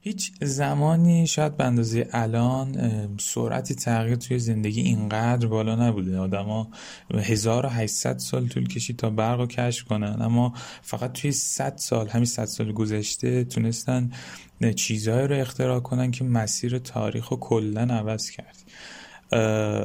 هیچ زمانی شاید به اندازه الان سرعت تغییر توی زندگی اینقدر بالا نبوده. آدما 1800 سال طول کشید تا برق رو کشف کنن اما فقط توی 100 سال همین 100 سال گذشته تونستن چیزهایی رو اختراع کنن که مسیر تاریخ رو کلا عوض کرد.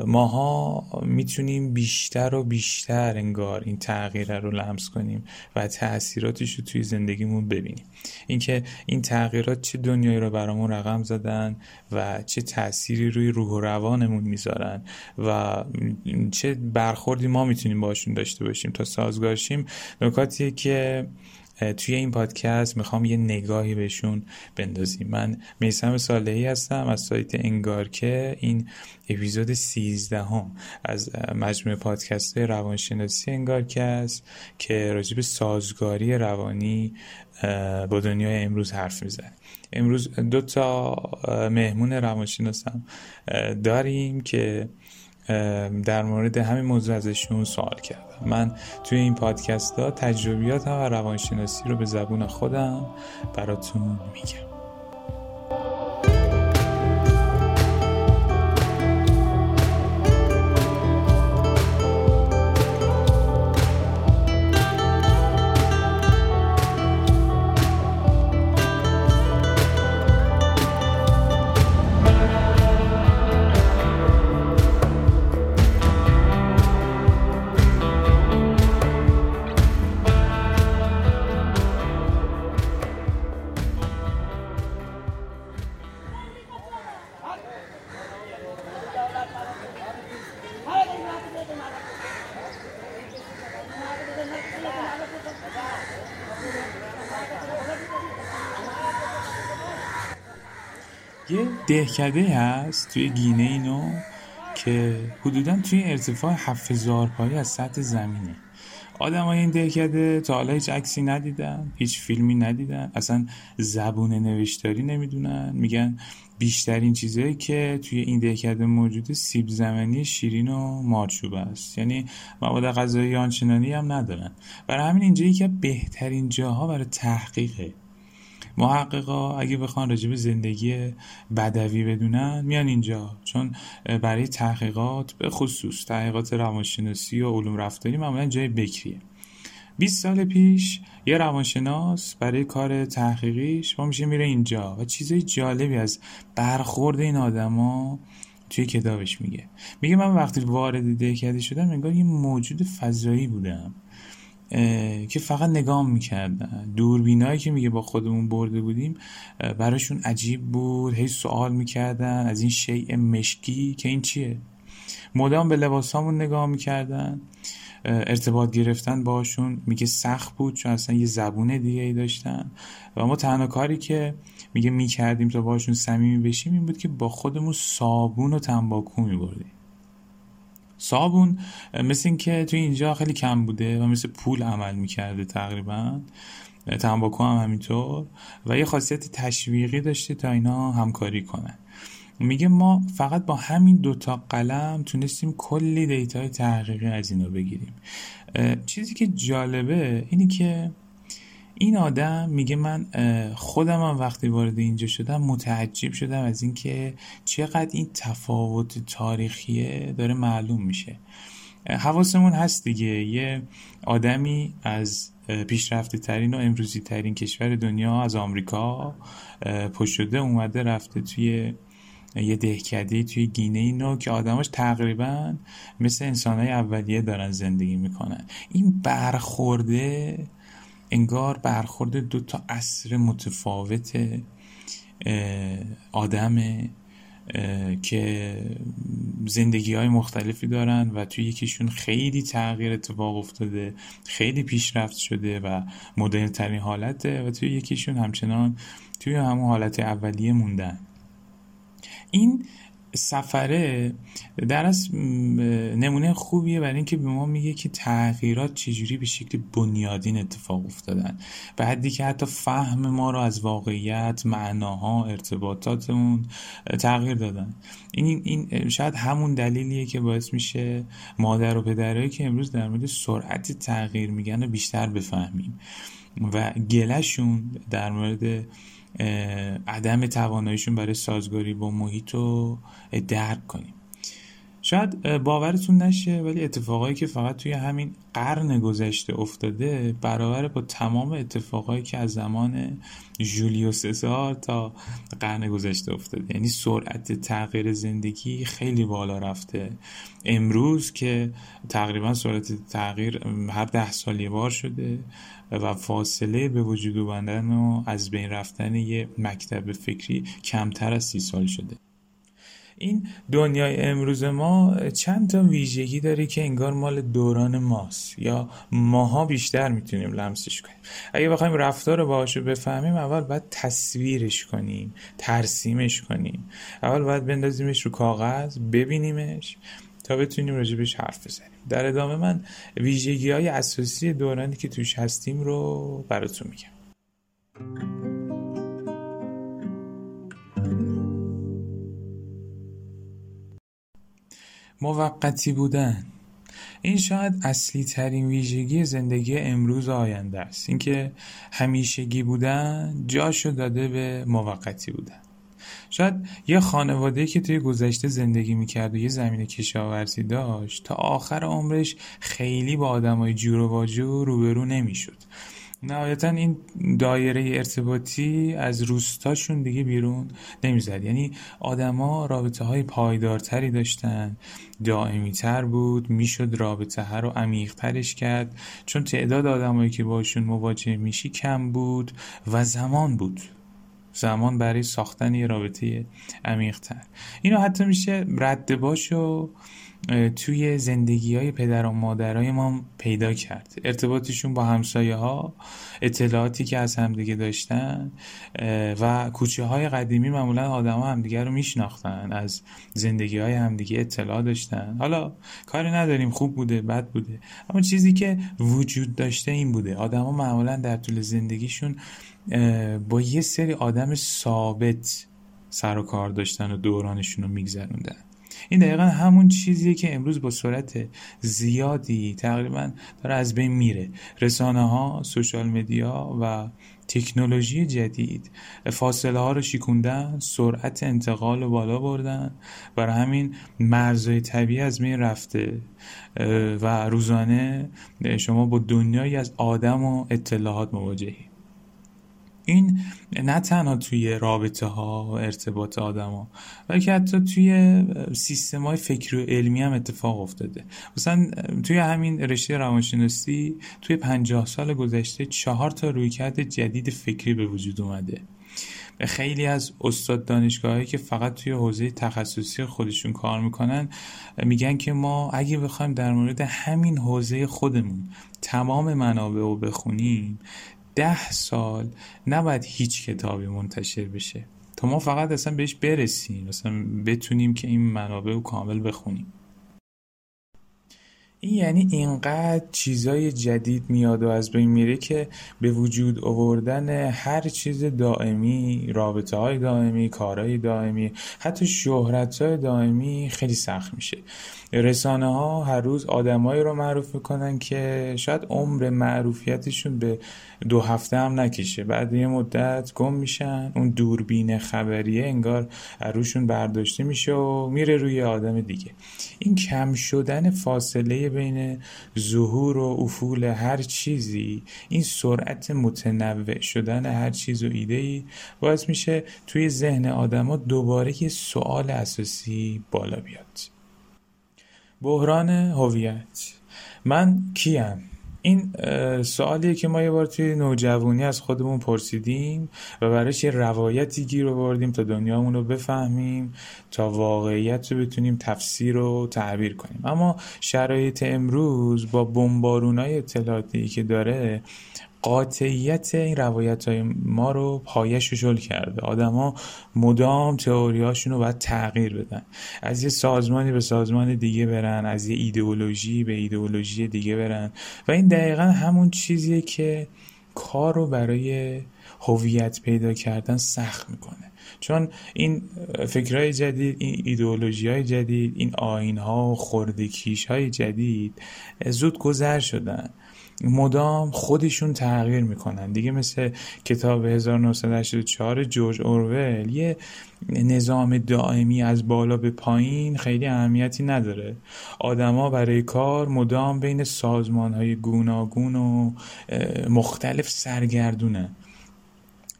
ماها می‌تونیم بیشتر و بیشتر انگار این تغییر رو لمس کنیم و تاثیراتش رو توی زندگیمون ببینیم. اینکه این تغییرات چه دنیایی رو برامون رقم زدن و چه تأثیری روی روح و روانمون می‌ذارن و چه برخوردی ما می‌تونیم باشون داشته باشیم تا سازگارشیم نکاتیه که توی این پادکست می‌خوام یه نگاهی بهشون بندازیم. من میسم صالحی هستم از سایت انگارکه این اپیزود 13 هم از مجموعه پادکست روانشناسی انگارکه است که راجب سازگاری روانی با دنیای امروز حرف می‌زنه. امروز دو تا مهمون روانشناسم داریم که در مورد همین موضوع ازشون سوال کردم. من توی این پادکست ها تجربیاتم و روانشناسی رو به زبون خودم براتون میگم. دهکده هست توی گینه اینو که حدودا توی ارتفاع 7000 پایی از سطح زمینه. آدم های این دهکده تا حالا هیچ عکسی ندیدن هیچ فیلمی ندیدن اصلا زبون نوشتاری نمی‌دونن. میگن بیشترین چیزهایی که توی این دهکده موجوده سیب زمینی شیرین و مارچوب است. یعنی مواد غذایی آنچنانی هم ندارن. برای همین اینجا یکی بهترین جاها برای تحقیقه. محققا اگه بخوان راجع به زندگی بدوی بدونن میان اینجا. چون برای تحقیقات به خصوص تحقیقات روانشناسی و علوم رفتاری معمولا جای بکریه. 20 سال پیش یه روانشناس برای کار تحقیقیش با میشه میره اینجا و چیزای جالبی از برخورد این آدما توی کتابش میگه. میگه من وقتی وارد دهکده شدم انگار یه موجود فضایی بودم. که فقط نگاه می‌کردن دوربینایی که میگه با خودمون برده بودیم براشون عجیب بود. هی سوال می‌کردن از این شیء مشکی که این چیه؟ مدام به لباسامون نگاه می‌کردن. ارتباط گرفتن باشون. میگه سخت بود چون اصلا یه زبون دیگه ای داشتن. و ما تنها کاری که میگه می‌کردیم تا باشون صمیمی بشیم این بود که با خودمون صابون و تنباکو میبردیم. صابون مثل اینکه توی اینجا خیلی کم بوده و مثل پول عمل می‌کرده تقریبا. تنباکو هم همینطور. و یه خاصیت تشویقی داشته تا اینا همکاری کنن میگه ما فقط با همین دوتا قلم تونستیم کلی دیتای تحقیقی از اینا بگیریم. چیزی که جالبه اینی که این آدم میگه من خودم هم وقتی وارد اینجا شدم متعجب شدم از اینکه چقدر این تفاوت تاریخیه داره معلوم میشه. حواسمون هست دیگه. یه آدمی از پیشرفته ترین و امروزی ترین کشور دنیا از آمریکا پشت شده اومده رفته توی یه دهکده توی گینه اینو که آدماش تقریبا مثل انسانهای اولیه دارن زندگی می‌کنن. این برخورده انگار برخورد دو تا عصر متفاوت آدم که زندگی های مختلفی دارن و توی یکیشون خیلی تغییر اتفاق افتاده خیلی پیشرفت شده و مدرن ترین حالته و توی یکیشون همچنان توی همون حالت اولیه موندن. این سفره در از نمونه خوبیه برای اینکه به ما میگه که تغییرات چجوری به شکل بنیادین اتفاق افتادن به حدی که حتی فهم ما رو از واقعیت معناها ارتباطاتمون تغییر دادن. این, این شاید همون دلیلیه که باعث میشه مادر و پدرهایی که امروز در مورد سرعت تغییر میگن رو بیشتر بفهمیم. و گلهشون در مورد عدم تواناییشون برای سازگاری با محیط رو درک کنیم. شاید باورتون نشه ولی اتفاقایی که فقط توی همین قرن گذشته افتاده برابر با تمام اتفاقایی که از زمان جولیوس سزار تا قرن گذشته افتاده. یعنی سرعت تغییر زندگی خیلی بالا رفته. امروز که تقریبا سرعت تغییر هر ده سال بار شده و فاصله به وجود اومدن و از بین رفتن یه مکتب فکری کمتر از سی سال شده. این دنیای امروز ما چند تا ویژگی داره که انگار مال دوران ماست یا ماها بیشتر می‌تونیم لمسش کنیم. اگه بخوایم رفتار باهاش بفهمیم اول باید تصویرش کنیم ترسیمش کنیم. اول باید بندازیمش رو کاغذ ببینیمش تا بتونیم راجبش حرف بزنیم. در ادامه من ویژگی های اساسی دورانی که توش هستیم رو براتون میگم. موقتی بودن. این شاید اصلی ترین ویژگی زندگی امروز آینده است. اینکه همیشگی بودن جاشو داده به موقتی بودن. شاید یه خانواده که توی گذشته زندگی می‌کرد و یه زمین کشاورزی داشت تا آخر عمرش خیلی با آدمای جور و باجور روبرو نمی‌شد. نهایتا این دایره ارتباطی از روستاشون دیگه بیرون نمی‌زد. یعنی آدما رابطه های پایدارتری داشتن. دائمی تر بود. می‌شد رابطه ها رو عمیق ترش کرد. چون تعداد آدمایی که باشون مواجه میشی کم بود و زمان بود. زمان برای ساختن یه رابطه عمیق تر اینو حتی میشه رد باشو توی زندگی های پدر و مادرای ما پیدا کرد. ارتباطشون با همسایه ها اطلاعاتی که از همدیگه داشتن و کوچه های قدیمی معمولا آدم ها همدیگه رو میشناختن از زندگی های همدیگه اطلاع داشتن. حالا کاری نداریم خوب بوده بد بوده. اما چیزی که وجود داشته این بوده. آدم ها معمولا در طول زندگیشون با یه سری آدم ثابت سر و کار داشتن و دورانشون رو میگذروندن. این دقیقا همون چیزیه که امروز با سرعت زیادی تقریبا داره از بین میره. رسانه ها سوشال مدیا و تکنولوژی جدید فاصله ها رو شیکوندن سرعت انتقال رو بالا بردن. برای همین مرزهای طبیعی از بین رفته. و روزانه شما با دنیایی از آدم و اطلاعات مواجهی این نه تنها توی رابطه ها و ارتباط آدما بلکه حتی توی سیستم های فکری و علمی هم اتفاق افتاده. مثلا توی همین رشته روانشناسی توی پنجاه سال گذشته چهار تا رویکرد جدید فکری به وجود اومده. خیلی از استاد دانشگاهایی که فقط توی حوزه تخصصی خودشون کار می‌کنن میگن که ما اگه بخوایم در مورد همین حوزه خودمون تمام منابع رو بخونیم ده سال نباید هیچ کتابی منتشر بشه. تا ما فقط اصلا بهش برسیم مثلا بتونیم که این منابع رو کامل بخونیم. این یعنی اینقدر چیزای جدید میاد و از بین میره که به وجود آوردن هر چیز دائمی رابطه های دائمی کارهای دائمی حتی شهرت های دائمی خیلی سخت میشه. رسانه ها هر روز آدمایی رو معروف می‌کنن که شاید عمر معروفیتشون به دو هفته هم نکشه. بعد یه مدت گم میشن. اون دوربین خبریه انگار روشون برداشته میشه و میره روی آدم دیگه. این کم شدن فاصله بین ظهور و افول هر چیزی این سرعت متنوع شدن هر چیز و ایده ای باعث میشه توی ذهن آدما دوباره یه سوال اساسی بالا بیاد. بحران هویت. من کیم؟ این سوالیه که ما یه بار توی نوجوانی از خودمون پرسیدیم و برایش یه روایتی گیر آوردیم تا دنیامون رو بفهمیم تا واقعیت رو بتونیم تفسیر و تعبیر کنیم. اما شرایط امروز با بمبارونای اطلاعاتی که داره قاطعیت این روایت های ما رو پایش شل کرده. آدما مدام تئوری رو باید تغییر بدن. از یه سازمانی به سازمان دیگه برن از یه ایدئولوژی به ایدئولوژی دیگه برن. و این دقیقا همون چیزیه که کار رو برای هویت پیدا کردن سخت می‌کنه. چون این فکرهای جدید این ایدئولوژی های جدید این آین ها و خوردکیش های جدید زود گذر شدن. مدام خودشون تغییر می‌کنن. دیگه مثل کتاب 1984 جورج اورول یه نظام دائمی از بالا به پایین خیلی اهمیتی نداره. آدما برای کار مدام بین سازمان های گوناگون و مختلف سرگردونن.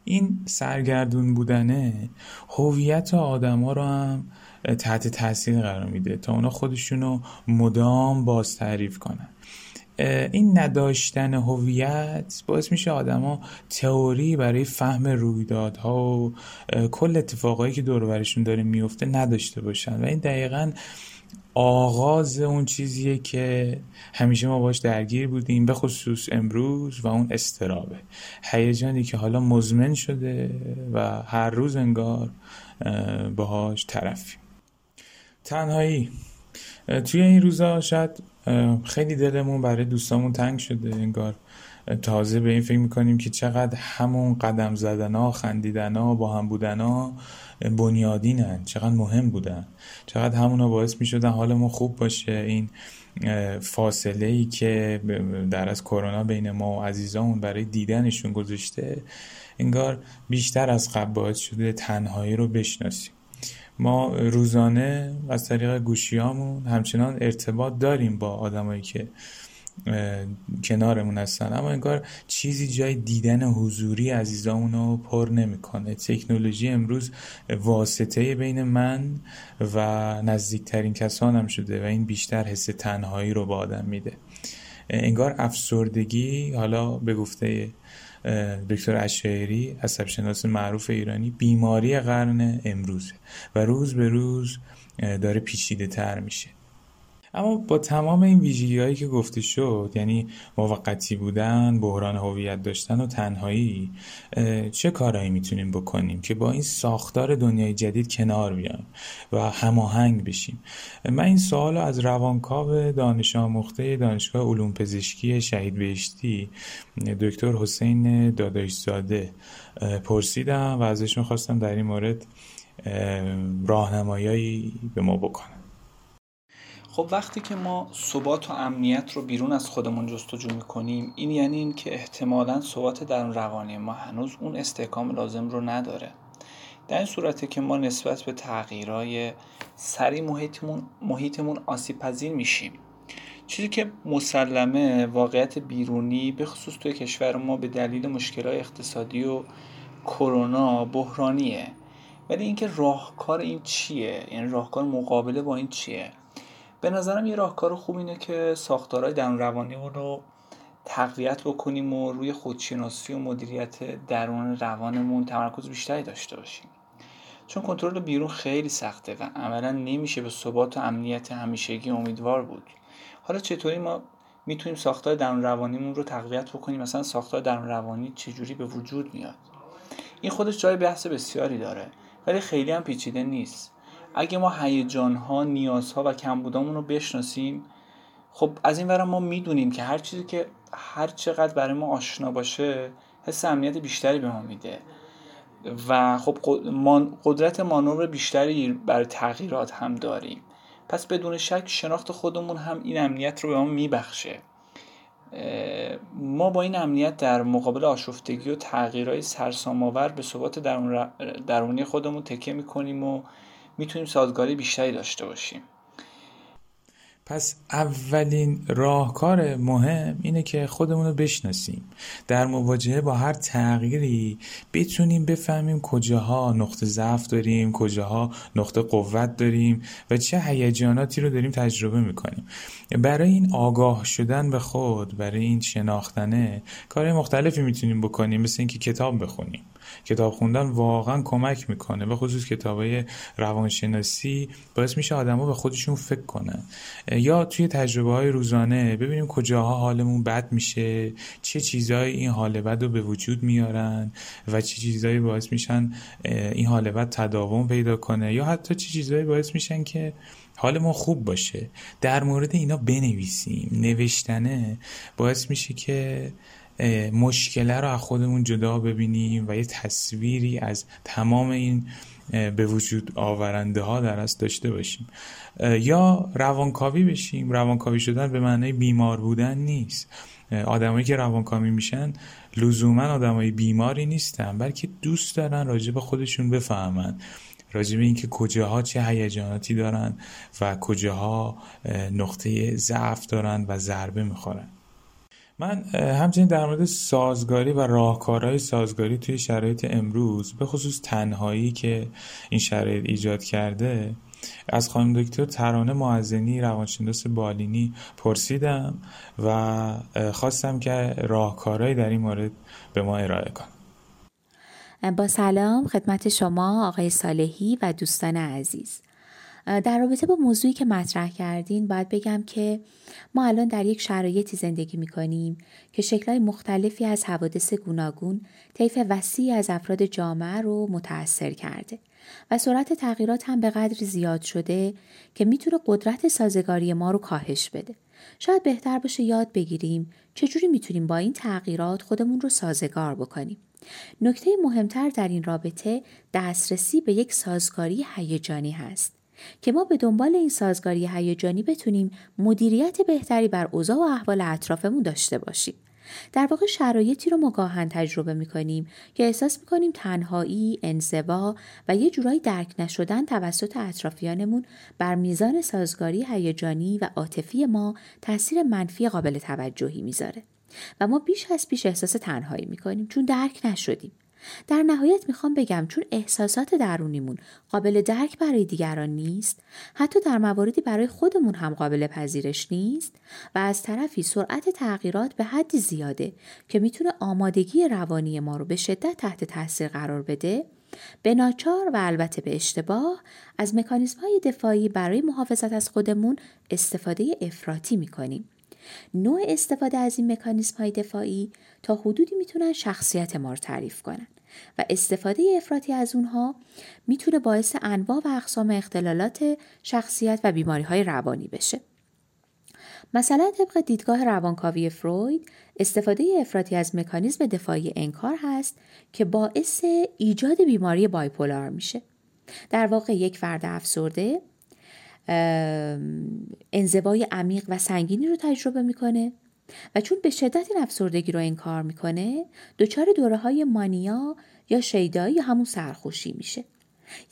این سرگردون بودنه هویت آدما رو هم تحت تاثیر قرار میده تا اونا خودشونو مدام باز تعریف کنن. این نداشتن هویت باعث میشه آدما تئوری برای فهم رویدادها و کل اتفاقایی که دور برشون داره میفته نداشته باشن. و این دقیقا آغاز اون چیزیه که همیشه ما باش درگیر بودیم به خصوص امروز و اون استرابه. هیجانی که حالا مزمن شده و هر روز انگار باهاش طرفیم. تنهایی. توی این روزا شاید خیلی دلمون برای دوستامون تنگ شده انگار. تازه به این فکر می‌کنیم که چقدر همون قدم زدن ها خندیدن ها با هم بودن ها بنیادینن چقدر مهم بودن. چقدر همونا باعث می‌شدن حالمون خوب باشه. این فاصله ای که در از کرونا بین ما و عزیزامون برای دیدنشون گذاشته انگار بیشتر از قبل باعث شده تنهایی رو بشناسیم. ما روزانه از طریق گوشیامون همچنان ارتباط داریم با آدمایی که کنارمون هستن. اما انگار چیزی جای دیدن حضوری عزیزامون رو پر نمی‌کنه. تکنولوژی امروز واسطه بین من و نزدیکترین کسانم شده و این بیشتر حس تنهایی رو به آدم میده. انگار افسردگی حالا به گفته دکتر اشعری عصب شناس معروف ایرانی بیماری قرن امروزه و روز به روز داره پیچیده تر میشه. اما با تمام این ویژگی هایی که گفته شد یعنی موقتی بودن بحران هویت داشتن و تنهایی چه کارهایی می‌تونیم بکنیم که با این ساختار دنیای جدید کنار بیایم و هماهنگ بشیم؟ من این سوال از روانکاو دانش آموخته دانشگاه علوم پزشکی شهید بهشتی دکتر حسین داداشزاده پرسیدم و ازش می‌خواستم در این مورد راهنمایی به ما بکنم خب وقتی که ما ثبات و امنیت رو بیرون از خودمون جستجو می‌کنیم این یعنی این که احتمالا ثبات در روانی ما هنوز اون استحکام لازم رو نداره. در این صورته که ما نسبت به تغییرهای سری محیطمون, محیطمون آسیب پذیر میشیم. چیزی که مسلمه واقعیت بیرونی به خصوص توی کشور ما به دلیل مشکلات اقتصادی و کرونا بحرانیه. ولی اینکه راهکار این چیه؟ یعنی راهکار مقابله با این چیه؟ به نظرم یه راهکار خوب اینه که ساختارهای درون روانیمون رو تقویت بکنیم و روی خودشناسی و مدیریت درون روانمون تمرکز بیشتری داشته باشیم. چون کنترل بیرون خیلی سخته و عملا نمیشه به ثبات و امنیت همیشگی امیدوار بود. حالا چطوری ما می‌تونیم ساختار درون روانیمون رو تقویت بکنیم؟ مثلا ساختار درون روانی چجوری به وجود میاد؟ این خودش جای بحث بسیاری داره ولی خیلی هم پیچیده نیست. اگه ما هیجان ها نیازها و کمبودامون رو بشناسیم خب از این ما می‌دونیم که هر چیزی که هر چقدر برای ما آشنا باشه حس امنیت بیشتری به ما میده. و خب قدرت مانور بیشتری برای تغییرات هم داریم. پس بدون شک شناخت خودمون هم این امنیت رو به ما میبخشه. ما با این امنیت در مقابل آشفتگی و تغییرهای سرسام‌آور به ثبات درونی خودمون تکیه می‌کنیم و می‌تونیم سازگاری بیشتری داشته باشیم. پس اولین راهکار مهم اینه که خودمون رو بشناسیم. در مواجهه با هر تغییری بتونیم بفهمیم کجاها نقطه ضعف داریم کجاها نقطه قوت داریم و چه هیجاناتی رو داریم تجربه می‌کنیم. برای این آگاه شدن به خود برای این شناختنه کار مختلفی می‌تونیم بکنیم مثل اینکه کتاب بخونیم. کتاب خوندن واقعا کمک می‌کنه. به خصوص کتابای روانشناسی باعث میشه آدما به خودشون فکر کنن. یا توی تجربه های روزانه ببینیم کجاها حالمون بد میشه چه چیزهایی این حال بد رو به وجود میارن و چه چیزهایی باعث میشن این حال بد تداوم پیدا کنه. یا حتی چه چیزهایی باعث میشن که حال ما خوب باشه. در مورد اینا بنویسیم. نوشتنه باعث میشه که مشکله رو از خودمون جدا ببینیم و یه تصویری از تمام این به وجود آورنده ها در از داشته باشیم. یا روانکاوی بشیم. روانکاوی شدن به معنی بیمار بودن نیست. آدمایی که روانکامی میشن لزوما آدمای بیماری نیستن بلکه دوست دارن راجع به خودشون بفهمن. راجع به اینکه کجاها چه هیجاناتی دارن و کجاها نقطه ضعف دارن و ضربه می‌خورن. من همچنین در مورد سازگاری و راهکارهای سازگاری توی شرایط امروز به خصوص تنهایی که این شرایط ایجاد کرده از خانم دکتر ترانه معزنی روانشناس بالینی پرسیدم و خواستم که راهکارهایی در این مورد به ما ارائه کنم با سلام خدمت شما آقای صالحی و دوستان عزیز. در رابطه با موضوعی که مطرح کردین باید بگم که ما الان در یک شرایطی زندگی می کنیم که شکلهای مختلفی از حوادث گوناگون طیف وسیعی از افراد جامعه رو متأثر کرده و سرعت تغییرات هم به قدری زیاد شده که می‌تونه قدرت سازگاری ما رو کاهش بده. شاید بهتر باشه یاد بگیریم چجوری می‌تونیم با این تغییرات خودمون رو سازگار بکنیم. نکته مهمتر در این رابطه دسترسی به یک سازگاری هیجانی هست که ما به دنبال این سازگاری هیجانی بتونیم مدیریت بهتری بر اوضاع و احوال اطرافمون داشته باشیم. در واقع شرایطی رو مگاهن تجربه می‌کنیم که احساس می‌کنیم تنهایی، انزوا و یه جورایی درک نشدن توسط اطرافیانمون بر میزان سازگاری هیجانی و عاطفی ما تاثیر منفی قابل توجهی می‌ذاره. و ما بیش از پیش احساس تنهایی می‌کنیم چون درک نشدیم. در نهایت می‌خوام بگم چون احساسات درونیمون قابل درک برای دیگران نیست حتی در مواردی برای خودمون هم قابل پذیرش نیست و از طرفی سرعت تغییرات به حدی زیاده که می‌تونه آمادگی روانی ما رو به شدت تحت تاثیر قرار بده به ناچار و البته به اشتباه از مکانیزم های دفاعی برای محافظت از خودمون استفاده افراطی می‌کنیم. نوع استفاده از این مکانیزم های دفاعی تا حدودی می‌تونن شخصیت ما رو تعریف کنن و استفاده افراطی از اونها می‌تونه باعث انواع و اقسام اختلالات شخصیت و بیماری های روانی بشه. مثلا طبق دیدگاه روانکاوی فروید استفاده افراطی از مکانیزم دفاعی انکار هست که باعث ایجاد بیماری بایپولار میشه. در واقع یک فرد افسرده انزوای عمیق و سنگینی رو تجربه می‌کنه و چون به شدت این افسردگی رو انکار می‌کنه دچار دوره های مانیا یا شیدایی یا همون سرخوشی میشه.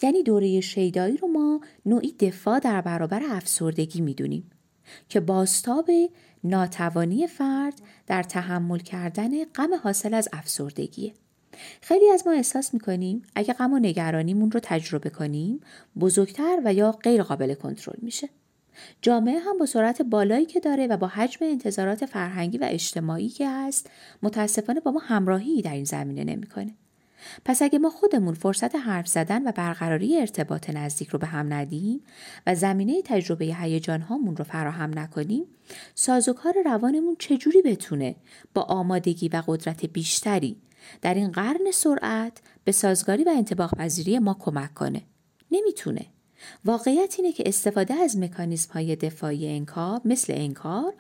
یعنی دوره شیدایی رو ما نوعی دفاع در برابر افسردگی می‌دونیم که باستاب ناتوانی فرد در تحمل کردن غم حاصل از افسردگیه. خیلی از ما احساس می‌کنیم اگه غم و نگرانیمون رو تجربه کنیم بزرگتر و یا غیر قابل کنترل میشه. جامعه هم با سرعت بالایی که داره و با حجم انتظارات فرهنگی و اجتماعی که هست متاسفانه با ما همراهی در این زمینه نمی‌کنه. پس اگه ما خودمون فرصت حرف زدن و برقراری ارتباط نزدیک رو به هم ندیم و زمینه تجربه هیجان هامون رو فراهم نکنیم سازوکار روانمون چجوری بتونه با آمادگی و قدرت بیشتری در این قرن سرعت به سازگاری و انتباق پذیری ما کمک کنه. نمی‌تونه. واقعیت اینه که استفاده از مکانیزم های دفاعی انکار مثل انکار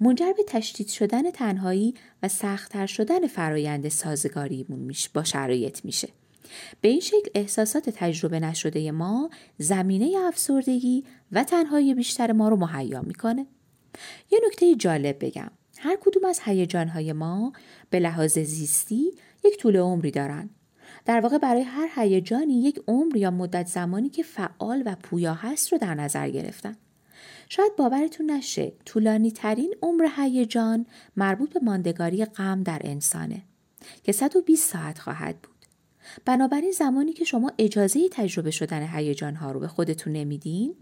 منجر به تشدید شدن تنهایی و سختتر شدن فرایند سازگاریمون با شرایط میشه. به این شکل احساسات تجربه نشده ما زمینه افسردگی و تنهایی بیشتر ما رو مهیا می‌کنه. یه نکته جالب بگم. هر کدوم از هیجانهای ما به لحاظ زیستی یک طول عمری دارند. در واقع برای هر هیجانی یک عمر یا مدت زمانی که فعال و پویا هست رو در نظر گرفتن. شاید باورتون نشه طولانی ترین عمر هیجان مربوط به ماندگاری غم در انسانه که 120 ساعت خواهد بود. بنابراین زمانی که شما اجازه تجربه شدن هیجان ها رو به خودتون نمیدین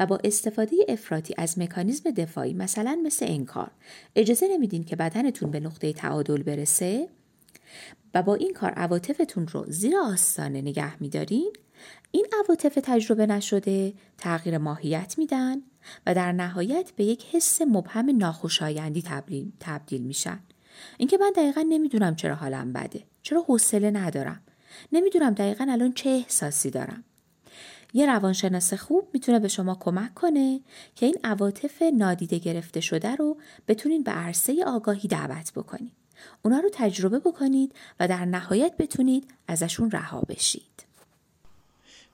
و با استفاده افراطی از مکانیزم دفاعی مثلا مثل انکار اجازه نمیدین که بدنتون به نقطه تعادل برسه و با این کار عواطفتون رو زیر آستانه نگه میدارین این عواطف تجربه نشده تغییر ماهیت میدن و در نهایت به یک حس مبهم ناخوشایندی تبدیل, تبدیل میشن اینکه من دقیقا نمی‌دونم چرا حالم بده چرا حوصله ندارم نمی‌دونم دقیقا الان چه احساسی دارم یه روانشناس خوب می‌تونه به شما کمک کنه که این عواطف نادیده گرفته شده رو بتونین به عرصه آگاهی دعوت بکنید. اونا رو تجربه بکنید و در نهایت بتونید ازشون رها بشید.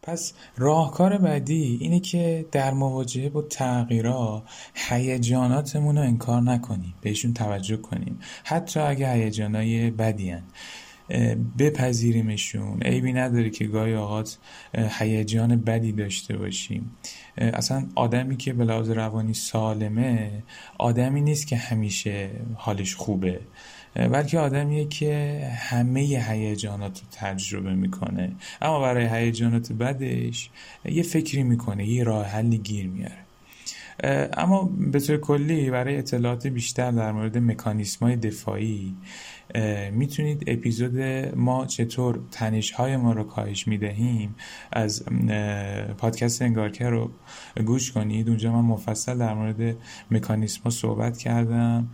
پس راهکار بعدی اینه که در مواجهه با تغییرات هیجاناتمون رو انکار نکنیم بهشون توجه کنیم. حتی اگه هیجانای بدی هن. بپذیریمشون. عیبی نداره که گاهی اوقات هیجان بدی داشته باشیم. اصلا آدمی که به لحاظ روانی سالمه آدمی نیست که همیشه حالش خوبه. بلکه آدمیه که همه هیجانات رو تجربه می‌کنه. اما برای هیجانات بدش یه فکری می‌کنه یه راه حلی گیر میاره. اما به طور کلی برای اطلاعات بیشتر در مورد مکانیسم های دفاعی می‌تونید اپیزود ما چطور تنش های ما رو کاهش می‌دهیم از پادکست انگارکر رو گوش کنید. اونجا من مفصل در مورد مکانیسم ها صحبت کردم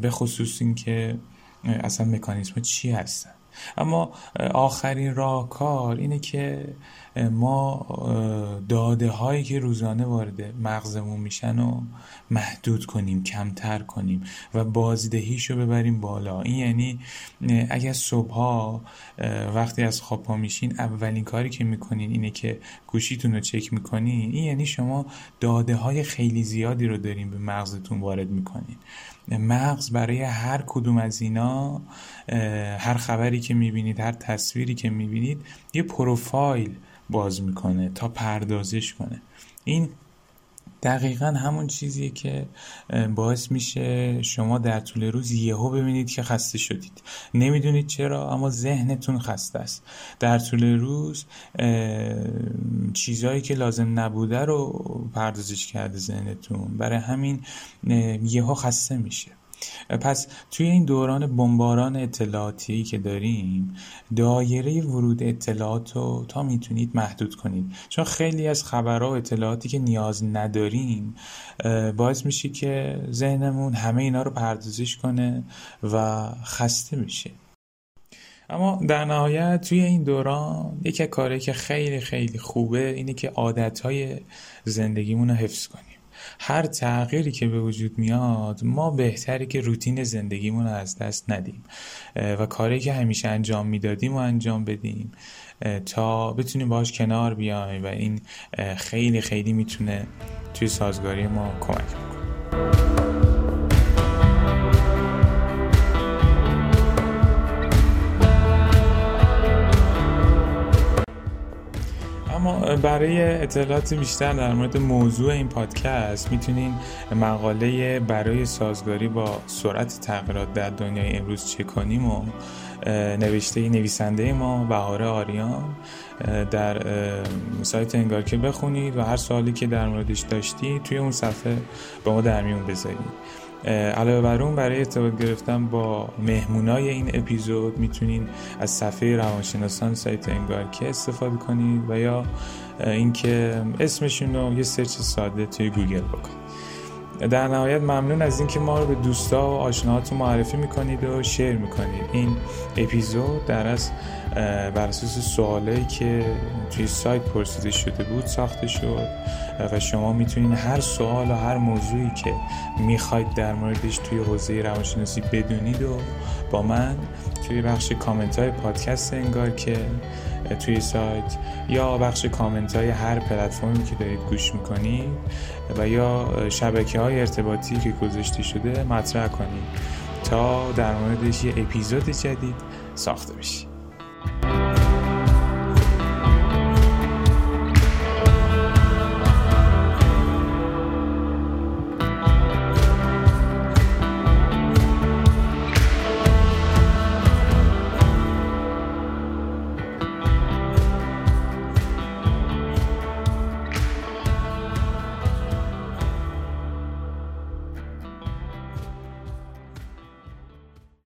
به خصوص اینکه اصلا مکانیسم چی هستن. اما آخرین راهکار اینه که ما داده هایی که روزانه وارد مغزمون میشن و محدود کنیم کمتر کنیم و بازدهیش رو ببریم بالا. این یعنی اگر صبح وقتی از خواب پا میشین اولین کاری که می‌کنین اینه که گوشیتون رو چک می‌کنین. این یعنی شما داده های خیلی زیادی رو دارین به مغزتون وارد می‌کنین. مغز برای هر کدوم از اینا هر خبری که می‌بینید هر تصویری که می‌بینید یه پروفایل باز می‌کنه تا پردازش کنه. این دقیقا همون چیزیه که باعث میشه شما در طول روز یهو ببینید که خسته شدید. نمی‌دونید چرا اما ذهنتون خسته است. در طول روز چیزهایی که لازم نبوده رو پردازش کرده ذهنتون. برای همین یهو خسته میشه. پس توی این دوران بمباران اطلاعاتی که داریم دایره ورود اطلاعات رو تا می‌تونید محدود کنید. چون خیلی از خبرها و اطلاعاتی که نیاز نداریم باعث میشه که ذهنمون همه اینا رو پردازش کنه و خسته میشه اما در نهایت توی این دوران یکی کاری که خیلی خیلی خوبه اینه که عادتهای زندگیمون رو حفظ کنیم. هر تغییری که به وجود میاد ما بهتری که روتین زندگیمون رو از دست ندیم. و کاری که همیشه انجام می‌دادیم و انجام بدیم. تا بتونیم باش کنار بیایم و این خیلی خیلی می‌تونه توی سازگاری ما کمک بکنه. برای اطلاعات بیشتر در مورد موضوع این پادکست می‌تونین مقاله برای سازگاری با سرعت تغییرات در دنیای امروز چه کنیم و نوشته نویسنده ما بهار آریان در سایت انگارکه بخونید و هر سوالی که در موردش داشتید توی اون صفحه با ما در میون بذارید. علاوه بر اون برای ارتباط گرفتن با مهمونای این اپیزود می‌تونین از صفحه روانشناسان سایت انگارکه استفاده کنید و یا اینکه اسمشون رو یه search ساده توی گوگل بکنید. در نهایت ممنون از اینکه ما رو به دوستا و آشناهاتون معرفی می‌کنید و share می‌کنید. این اپیزود در از بر اساس سوالایی که توی سایت پرسیده شده بود ساخته شد و شما می‌تونید هر سوال و هر موضوعی که می‌خواید در موردش توی حوزه روانشناسی بدونید و با من توی بخش کامنت های پادکست انگار که توی سایت یا بخش کامنت های هر پلتفرمی که دارید گوش می‌کنید و یا شبکه های ارتباطی که گذاشته شده مطرح کنید تا در موردش یه اپیزود جدید ساخته بشه Thank you.